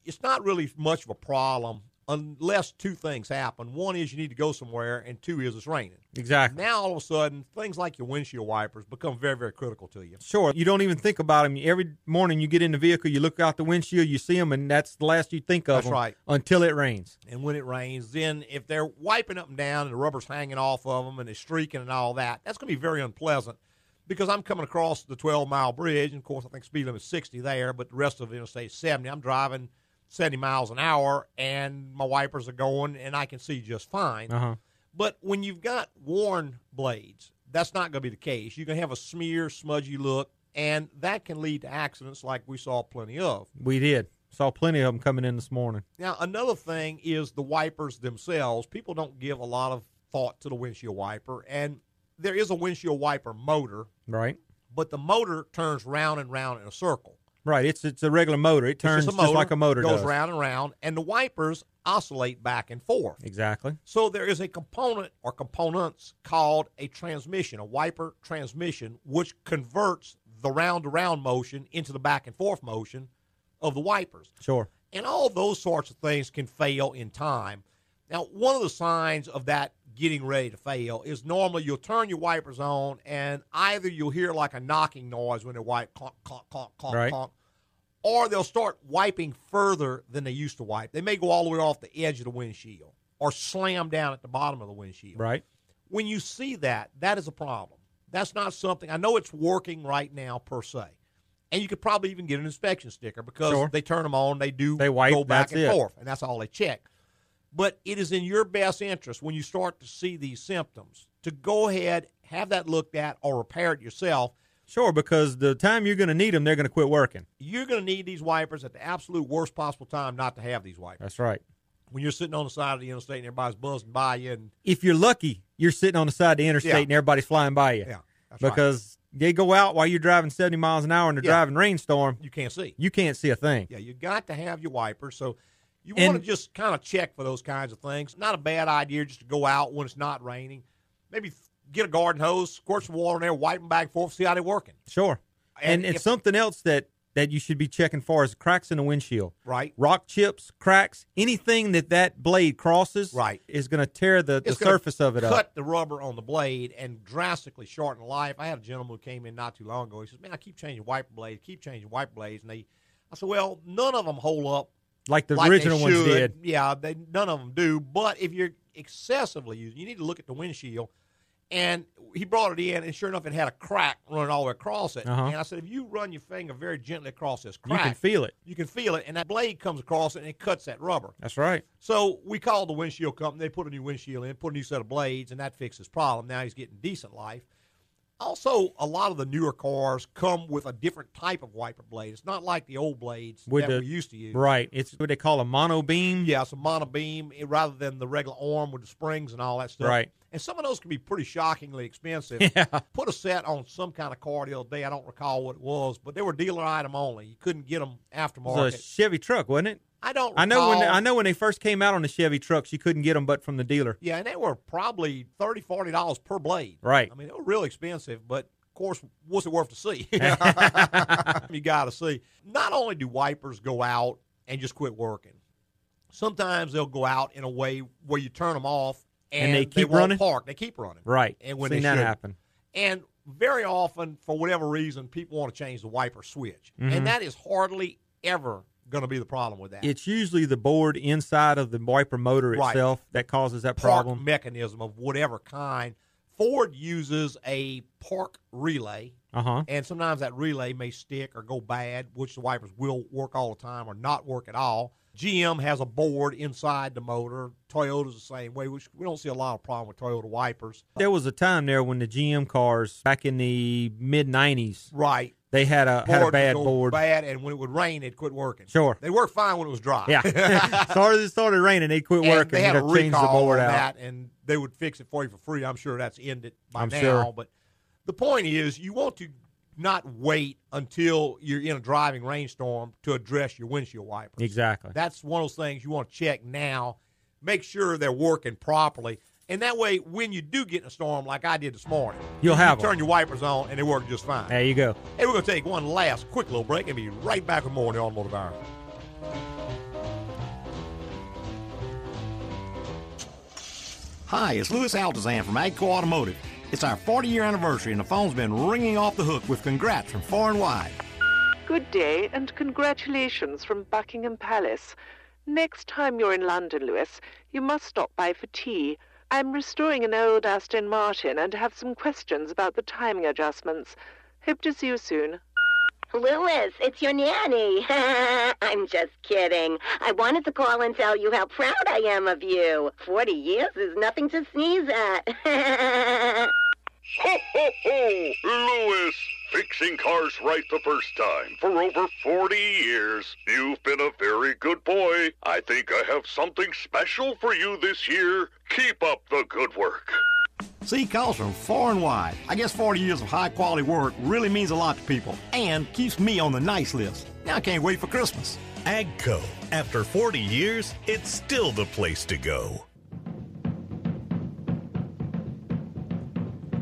S1: it's not really much of a problem unless two things happen. One is you need to go somewhere, and two is it's raining.
S2: Exactly.
S1: Now all of a sudden, things like your windshield wipers become very, very critical to you.
S2: Sure. You don't even think about them. Every morning you get in the vehicle, you look out the windshield, you see them, and that's the last you think of
S1: That's
S2: them
S1: right.
S2: until it rains.
S1: And when it rains, then if they're wiping up and down and the rubber's hanging off of them and it's streaking and all that, that's going to be very unpleasant because I'm coming across the 12 mile bridge. And of course, I think speed limit is 60 there, but the rest of the interstate is 70. I'm driving 70 miles an hour and my wipers are going and I can see just fine.
S2: Uh-huh.
S1: But when you've got worn blades, that's not going to be the case. You can have a smear, smudgy look, and that can lead to accidents like we saw plenty of.
S2: We did. Saw plenty of them coming in this morning.
S1: Now, another thing is the wipers themselves. People don't give a lot of thought to the windshield wiper, and there is a windshield wiper motor,
S2: Right.
S1: but the motor turns round and round in a circle.
S2: Right. It's it's a regular motor. It turns
S1: just,
S2: just,
S1: a motor,
S2: like a motor
S1: goes
S2: does.
S1: round and round, and the wipers oscillate back and forth.
S2: Exactly.
S1: So there is a component or components called a transmission, a wiper transmission, which converts the round to round motion into the back and forth motion of the wipers.
S2: Sure.
S1: And all those sorts of things can fail in time. Now, one of the signs of that getting ready to fail is normally you'll turn your wipers on and either you'll hear like a knocking noise when they wipe, clunk, clunk, clunk, clunk,
S2: Right.
S1: clunk, or they'll start wiping further than they used to wipe. They may go all the way off the edge of the windshield or slam down at the bottom of the windshield.
S2: Right.
S1: When you see that, that is a problem. That's not something I know it's working right now per se. And you could probably even get an inspection sticker because
S2: Sure.
S1: they turn them on, they do
S2: They wipe,
S1: go back and
S2: it.
S1: forth, and that's all they check. But it is in your best interest when you start to see these symptoms to go ahead, have that looked at, or repair it yourself.
S2: Sure, because the time you're going to need them, they're going to quit working.
S1: You're going to need these wipers at the absolute worst possible time not to have these wipers.
S2: That's right.
S1: When you're sitting on the side of the interstate and everybody's buzzing by you, and
S2: If you're lucky, you're sitting on the side of the interstate
S1: Yeah.
S2: and everybody's flying by you.
S1: Yeah, that's right.
S2: because they go out while you're driving 70 miles an hour in a
S1: Yeah.
S2: driving rainstorm.
S1: you can't see.
S2: You can't see a thing.
S1: Yeah, you got to have your wipers. So you want to just kind of check for those kinds of things. Not a bad idea just to go out when it's not raining. Maybe get a garden hose, squirt some water in there, wipe them back and forth, see how they're working.
S2: Sure. And,
S1: And
S2: and
S1: if-
S2: something else that that you should be checking for is cracks in the windshield.
S1: Right.
S2: Rock chips, cracks, anything that that blade crosses
S1: Right.
S2: is going to tear the, the
S1: It's
S2: surface of it
S1: cut
S2: up.
S1: Cut the rubber on the blade and drastically shorten life. I had a gentleman who came in not too long ago. He says, "Man, I keep changing wiper blades, keep changing wiper blades," and they. I said, "Well, none of them hold up
S2: Like the
S1: like
S2: original ones did.
S1: Yeah, they, none of them do. But if you're excessively using, you need to look at the windshield. And he brought it in, and sure enough, it had a crack running all the way across it.
S2: Uh-huh.
S1: And I said, if you run your finger very gently across this crack, You
S2: can feel it.
S1: You can feel it, and that blade comes across it, and it cuts that rubber.
S2: That's right.
S1: So we called the windshield company. They put a new windshield in, put a new set of blades, and that fixed his problem. Now he's getting decent life. Also, a lot of the newer cars come with a different type of wiper blade. It's not like the old blades
S2: With
S1: that
S2: the,
S1: we used to use.
S2: Right. It's what they call a mono beam.
S1: Yeah, it's a monobeam eh, rather than the regular arm with the springs and all that stuff.
S2: Right.
S1: And some of those can be pretty shockingly expensive.
S2: Yeah.
S1: Put a set on some kind of car the other day. I don't recall what it was, but they were dealer item only. You couldn't get them aftermarket.
S2: It was a Chevy truck, wasn't it?
S1: I don't.
S2: I know when they, I know when they first came out on the Chevy trucks, you couldn't get them but from the dealer.
S1: Yeah, and they were probably thirty, forty dollars per blade.
S2: Right.
S1: I mean, they were real expensive, but of course, what's it worth to see? you got to see. Not only do wipers go out and just quit working, sometimes they'll go out in a way where you turn them off and,
S2: And they keep
S1: won't
S2: running?
S1: Park. They keep running.
S2: Right.
S1: And when
S2: Seen
S1: they
S2: that happen.
S1: And very often, for whatever reason, people want to change the wiper switch,
S2: Mhm.
S1: and that is hardly ever going to be the problem with that.
S2: It's usually the board inside of the wiper motor
S1: Right.
S2: itself that causes that
S1: park
S2: problem.
S1: mechanism of whatever kind. Ford uses a park relay,
S2: Uh-huh.
S1: and sometimes that relay may stick or go bad, which the wipers will work all the time or not work at all. GM has a board inside the motor. Toyota's the same way. Which we don't see a lot of problem with Toyota wipers.
S2: There was a time there when the GM cars back in the mid '90s,
S1: Right.
S2: They had a had a bad board.
S1: Bad, and when it would rain, it quit working.
S2: Sure.
S1: They worked fine when it was dry.
S2: Yeah. Started it started raining, they quit
S1: And
S2: working.
S1: They had a
S2: gotta the
S1: recall
S2: board
S1: on
S2: out.
S1: that, and they would fix it for you for free. I'm sure that's ended by
S2: I'm
S1: now.
S2: sure.
S1: But the point is, you want to not wait until you're in a driving rainstorm to address your windshield wipers.
S2: Exactly.
S1: That's one of those things you want to check now. Make sure they're working properly. And that way, when you do get in a storm like I did this morning,
S2: You'll
S1: you
S2: have
S1: turn
S2: 'em.
S1: your wipers on and they work just fine.
S2: There you go.
S1: Hey, we're going to take one last quick little break and be right back with more on the Automotive Hour.
S5: Hi, it's Louis Altazan from AGCO Automotive. It's our 40 year anniversary, and the phone's been ringing off the hook with congrats from far and wide.
S14: Good day and congratulations from Buckingham Palace. Next time you're in London, Louis, you must stop by for tea. I'm restoring an old Aston Martin and have some questions about the timing adjustments. Hope to see you soon.
S15: Louis, it's your nanny. I'm just kidding. I wanted to call and tell you how proud I am of you. Forty years is nothing to sneeze at.
S6: Ho, ho, ho! Louis, fixing cars right the first time for over 40 years. You've been a very good boy. I think I have something special for you this year. Keep up the good work.
S5: See, calls from far and wide. I guess 40 years of high quality work really means a lot to people and keeps me on the nice list. Now I can't wait for Christmas.
S9: AGCO. After 40 years, it's still the place to go.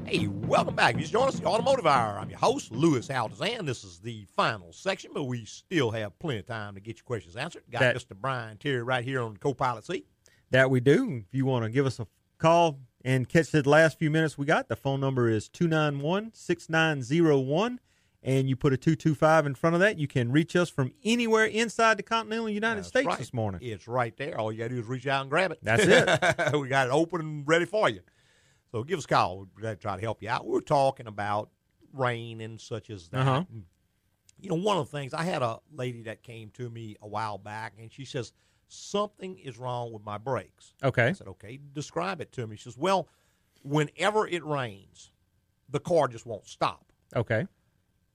S1: Hey, welcome back. If you just joined us, the Automotive Hour. I'm your host, Louis Altazan. This is the final section, but we still have plenty of time to get your questions answered. Got
S2: That-
S1: Mr. Brian Terry right here on the co-pilot seat.
S2: That we do. If you want to give us a call and catch the last few minutes we got, the phone number is 291 6901. And you put a 225 in front of that. You can reach us from anywhere inside the continental United States
S1: right.
S2: this morning.
S1: It's right there. All you got to do is reach out and grab it.
S2: That's it.
S1: we got it open and ready for you. So give us a call. We're going to try to help you out. We're talking about rain and such as that.
S2: Uh-huh.
S1: You know, one of the things, I had a lady that came to me a while back, and she says, something is wrong with my brakes.
S2: Okay.
S1: I said, okay, describe it to me. She says, well, whenever it rains, the car just won't stop.
S2: Okay.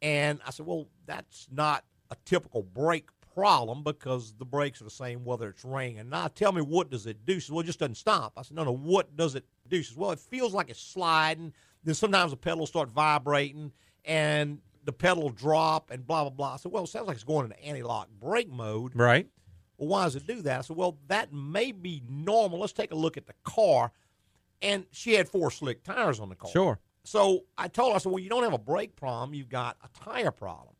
S1: And I said, well, that's not a typical brake problem because the brakes are the same whether it's raining or not. Tell me, what does it do? She says, well, it just doesn't stop. I said, no, no, what does it do? She says, well, it feels like it's sliding. Then sometimes the pedal will start vibrating and the pedal drop and blah, blah, blah. I said, well, it sounds like it's going into anti-lock brake mode.
S2: Right.
S1: Well, why does it do that? I said, well, that may be normal. Let's take a look at the car. And she had four slick tires on the car.
S2: Sure.
S1: So I told her, I said, well, you don't have a brake problem. You've got a tire problem.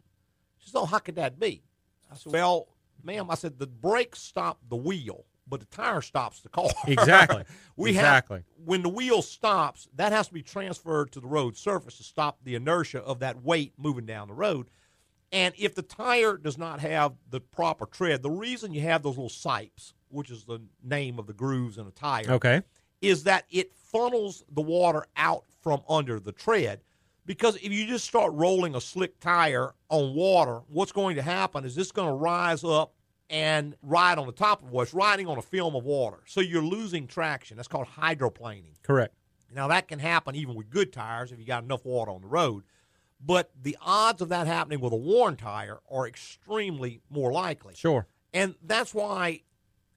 S1: She said, oh, how could that be? I said, well, ma'am, I said, the brakes stop the wheel, but the tire stops the car.
S2: Exactly.
S1: we
S2: Exactly.
S1: have, when the wheel stops, that has to be transferred to the road surface to stop the inertia of that weight moving down the road. And if the tire does not have the proper tread, the reason you have those little sipes, which is the name of the grooves in a tire,
S2: Okay.
S1: is that it funnels the water out from under the tread. Because if you just start rolling a slick tire on water, what's going to happen is it's going to rise up and ride on the top of what's riding on a film of water. So you're losing traction. That's called hydroplaning.
S2: Correct.
S1: Now, that can happen even with good tires if you got enough water on the road. But the odds of that happening with a worn tire are extremely more likely.
S2: Sure.
S1: And that's why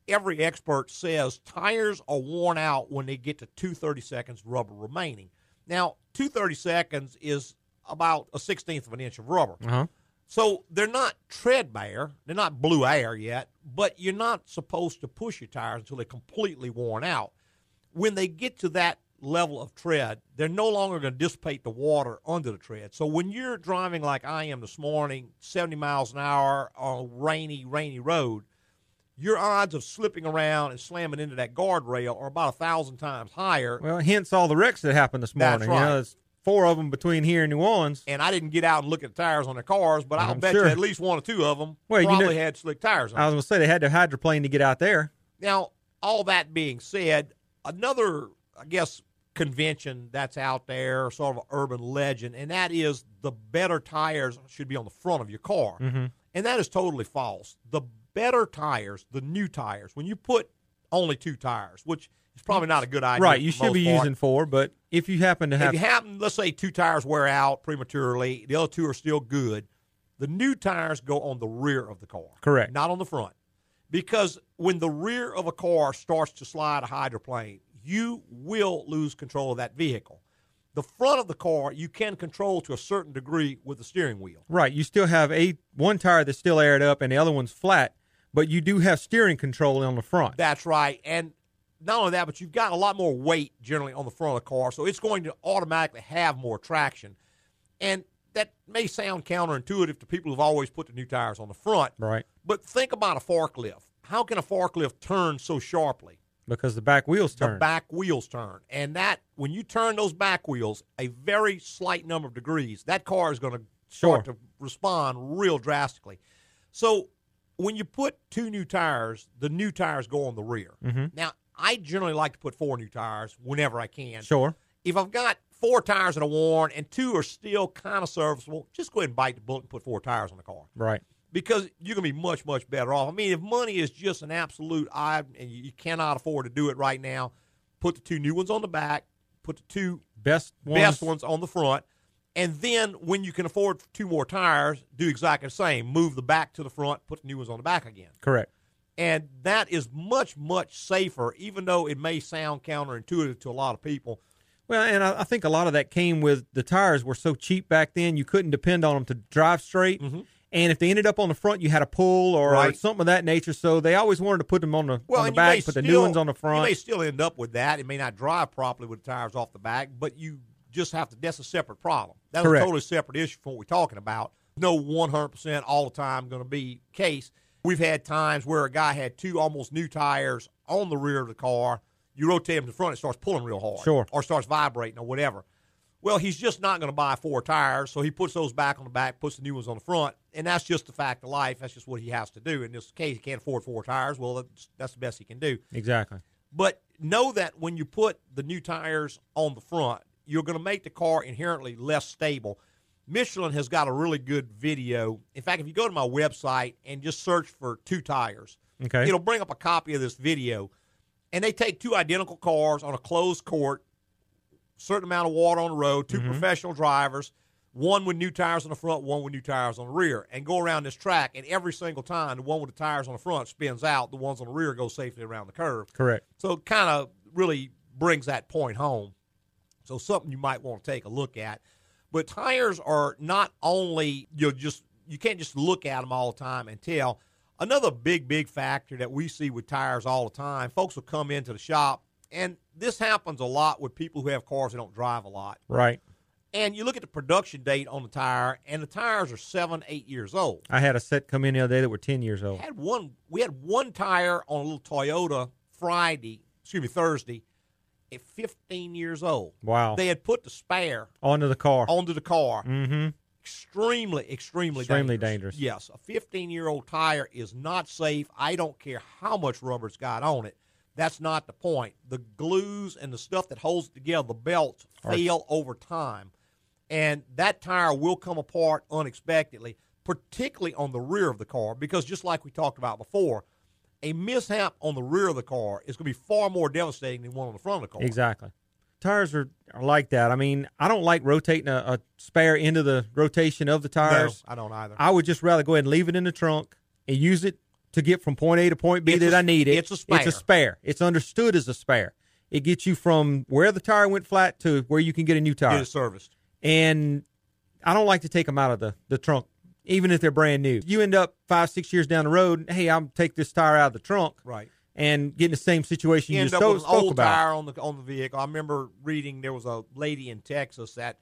S1: every expert says tires are worn out when they get to 230 seconds rubber remaining. Now, 230 seconds is about a sixteenth of an inch of rubber.
S2: Uh-huh.
S1: So they're not treadbare, they're not blue air yet, but you're not supposed to push your tires until they're completely worn out. When they get to that level of tread, they're no longer going to dissipate the water under the tread. So when you're driving like I am this morning, 70 miles an hour on a rainy, rainy road, your odds of slipping around and slamming into that guardrail are about a thousand times higher.
S2: Well, hence all the wrecks that happened this
S1: That's
S2: morning. You know,
S1: right.
S2: there's four of them between here and New Orleans.
S1: And I didn't get out and look at the tires on their cars, but I'll
S2: I'm
S1: bet
S2: sure.
S1: you at least one or two of them
S2: Well, you know-
S1: probably had slick tires on.
S2: I was going to say they had to hydroplane to get out there.
S1: Now, all that being said, another, I guess, convention that's out there, sort of an urban legend, and that is the better tires should be on the front of your car.
S2: Mhm.
S1: And that is totally false. The better tires, the new tires, when you put only two tires, which is probably not a good idea.
S2: Right, you should be
S1: part.
S2: using four, but if you happen to have
S1: If you happen, let's say two tires wear out prematurely, the other two are still good. The new tires go on the rear of the car,
S2: Correct.
S1: not on the front, because when the rear of a car starts to slide a hydroplane, you will lose control of that vehicle. The front of the car you can control to a certain degree with the steering wheel.
S2: Right, you still have a one tire that's still aired up and the other one's flat, but you do have steering control on the front.
S1: That's right. And not only that, but you've got a lot more weight generally on the front of the car, so it's going to automatically have more traction. And that may sound counterintuitive to people who've always put the new tires on the front.
S2: Right.
S1: But think about a forklift. How can a forklift turn so sharply?
S2: Because the back wheels turn.
S1: The back wheels turn. And that when you turn those back wheels a very slight number of degrees, that car is going to start
S2: Sure.
S1: to respond real drastically. So when you put two new tires, the new tires go on the rear.
S2: Mhm.
S1: Now, I generally like to put four new tires whenever I can.
S2: Sure.
S1: If I've got four tires that are worn and two are still kind of serviceable, just go ahead and bite the bullet and put four tires on the car
S2: Right.
S1: Because you're going to be much, much better off. I mean, if money is just an absolute odd and you cannot afford to do it right now, put the two new ones on the back, put the two
S2: Best ones.
S1: best ones on the front, and then when you can afford two more tires, do exactly the same. Move the back to the front, put the new ones on the back again.
S2: Correct.
S1: And that is much, much safer, even though it may sound counterintuitive to a lot of people.
S2: Well, and I, I think a lot of that came with the tires were so cheap back then, you couldn't depend on them to drive straight. Mm-hmm. And if they ended up on the front, you had to pull or.
S1: Right.
S2: something of that nature. So they always wanted to put them on the,
S1: Well,
S2: on the
S1: and you may
S2: back, put the new ones on the front.
S1: You may still end up with that. It may not drive properly with the tires off the back, but you just have to. That's a separate problem. That's
S2: Correct.
S1: a totally separate issue from what we're talking about. No, one hundred percent all the time going to be case. We've had times where a guy had two almost new tires on the rear of the car. You rotate them to the front, it starts pulling real hard,
S2: Sure.
S1: or starts vibrating or whatever. Well, he's just not going to buy four tires, so he puts those back on the back, puts the new ones on the front, and that's just the fact of life. That's just what he has to do. In this case, he can't afford four tires. Well, that's, that's the best he can do.
S2: exactly.
S1: But know that when you put the new tires on the front, you're going to make the car inherently less stable. Michelin has got a really good video. In fact, if you go to my website and just search for two tires,
S2: Okay.
S1: it'll bring up a copy of this video. And they take two identical cars on a closed court, certain amount of water on the road, 2
S2: Mhm.
S1: professional drivers, one with new tires on the front, one with new tires on the rear, and go around this track. And every single time, the one with the tires on the front spins out, the ones on the rear go safely around the curve.
S2: Correct.
S1: So it kind of really brings that point home. So something you might want to take a look at. But tires are not only you just you can't just look at them all the time and tell. Another big big factor that we see with tires all the time, folks will come into the shop and this happens a lot with people who have cars that don't drive a lot.
S2: Right.
S1: And you look at the production date on the tire and the tires are 7 8 years old.
S2: I had a set come in the other day that were 10 years old.
S1: had one we had one tire on a little Toyota Friday, excuse me, Thursday, at 15 years old.
S2: Wow.
S1: They had put the spare
S2: Onto the car.
S1: onto the car.
S2: Mm-hmm.
S1: Extremely, extremely,
S2: Extremely
S1: dangerous.
S2: dangerous.
S1: Yes, a 15 year old tire is not safe. I don't care how much rubber it's got on it. That's not the point. The glues and the stuff that holds it together, the belts, fail over time. And that tire will come apart unexpectedly, particularly on the rear of the car, because just like we talked about before, a mishap on the rear of the car is going to be far more devastating than one on the front of the car.
S2: Exactly. tires are, are like that. I mean, I don't like rotating a, a spare into the rotation of the tires.
S1: No, I don't either.
S2: I would just rather go ahead and leave it in the trunk and use it to get from point A to point B
S1: It's
S2: that
S1: a-
S2: I need it.
S1: it's a spare.
S2: It's a spare. It's understood as a spare. It gets you from where the tire went flat to where you can get a new tire.
S1: Get it serviced.
S2: And I don't like to take them out of the, the trunk, even if they're brand new. You end up five, six years down the road, hey, I'll take this tire out of the trunk.
S1: Right.
S2: And get in the same situation you
S1: end
S2: just
S1: up
S2: spoke,
S1: with an old
S2: about.
S1: tire on the on the vehicle. I remember reading there was a lady in Texas that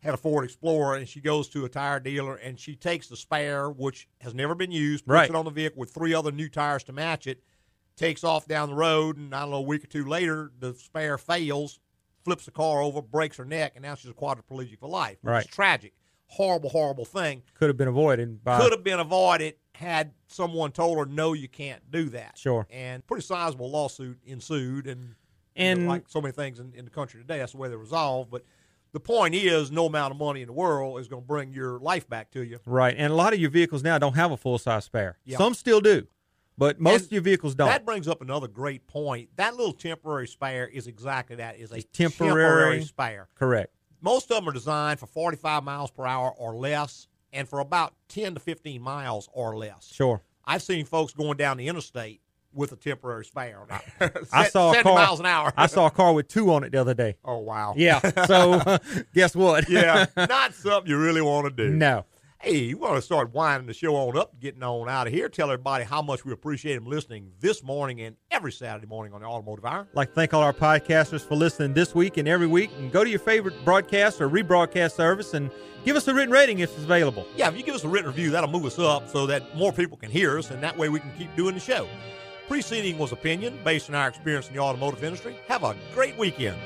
S1: had a Ford Explorer, and she goes to a tire dealer and she takes the spare, which has never been used, puts
S2: Right.
S1: it on the vehicle with three other new tires to match it, takes off down the road, and I don't know a week or two later, the spare fails, flips the car over, breaks her neck, and now she's a quadriplegic for life. which is
S2: Right.
S1: tragic, horrible, horrible thing.
S2: Could have been avoided by
S1: Could have been avoided had someone told her, "No, you can't do that."
S2: Sure.
S1: And pretty sizable lawsuit ensued, and you know,
S2: And-
S1: like so many things in, in the country today, that's the way they're resolved. But the point is, no amount of money in the world is going to bring your life back to you.
S2: Right. And a lot of your vehicles now don't have a full size spare.
S1: Yeah.
S2: Some still do, but most
S1: And
S2: of your vehicles don't.
S1: That brings up another great point. That little temporary spare is exactly that: is a
S2: temporary.
S1: spare.
S2: Correct.
S1: Most of them are designed for 45 miles per hour or less, and for about 10 to 15 miles or less.
S2: Sure.
S1: I've seen folks going down the interstate with a temporary spare.
S2: I saw a
S1: 70
S2: car.
S1: miles an hour.
S2: I saw a car with two on it the other day.
S1: Oh wow!
S2: Yeah. So guess what?
S1: yeah, not something you really want to do.
S2: No.
S1: Hey, you want to start winding the show on up, getting on out of here. Tell everybody how much we appreciate them listening this morning and every Saturday morning on the Automotive Hour.
S2: like to thank all our podcasters for listening this week and every week. And go to your favorite broadcast or rebroadcast service and give us a written rating if it's available.
S1: Yeah, if you give us a written review, that'll move us up so that more people can hear us, and that way we can keep doing the show. Preceding was opinion based on our experience in the automotive industry. Have a great weekend.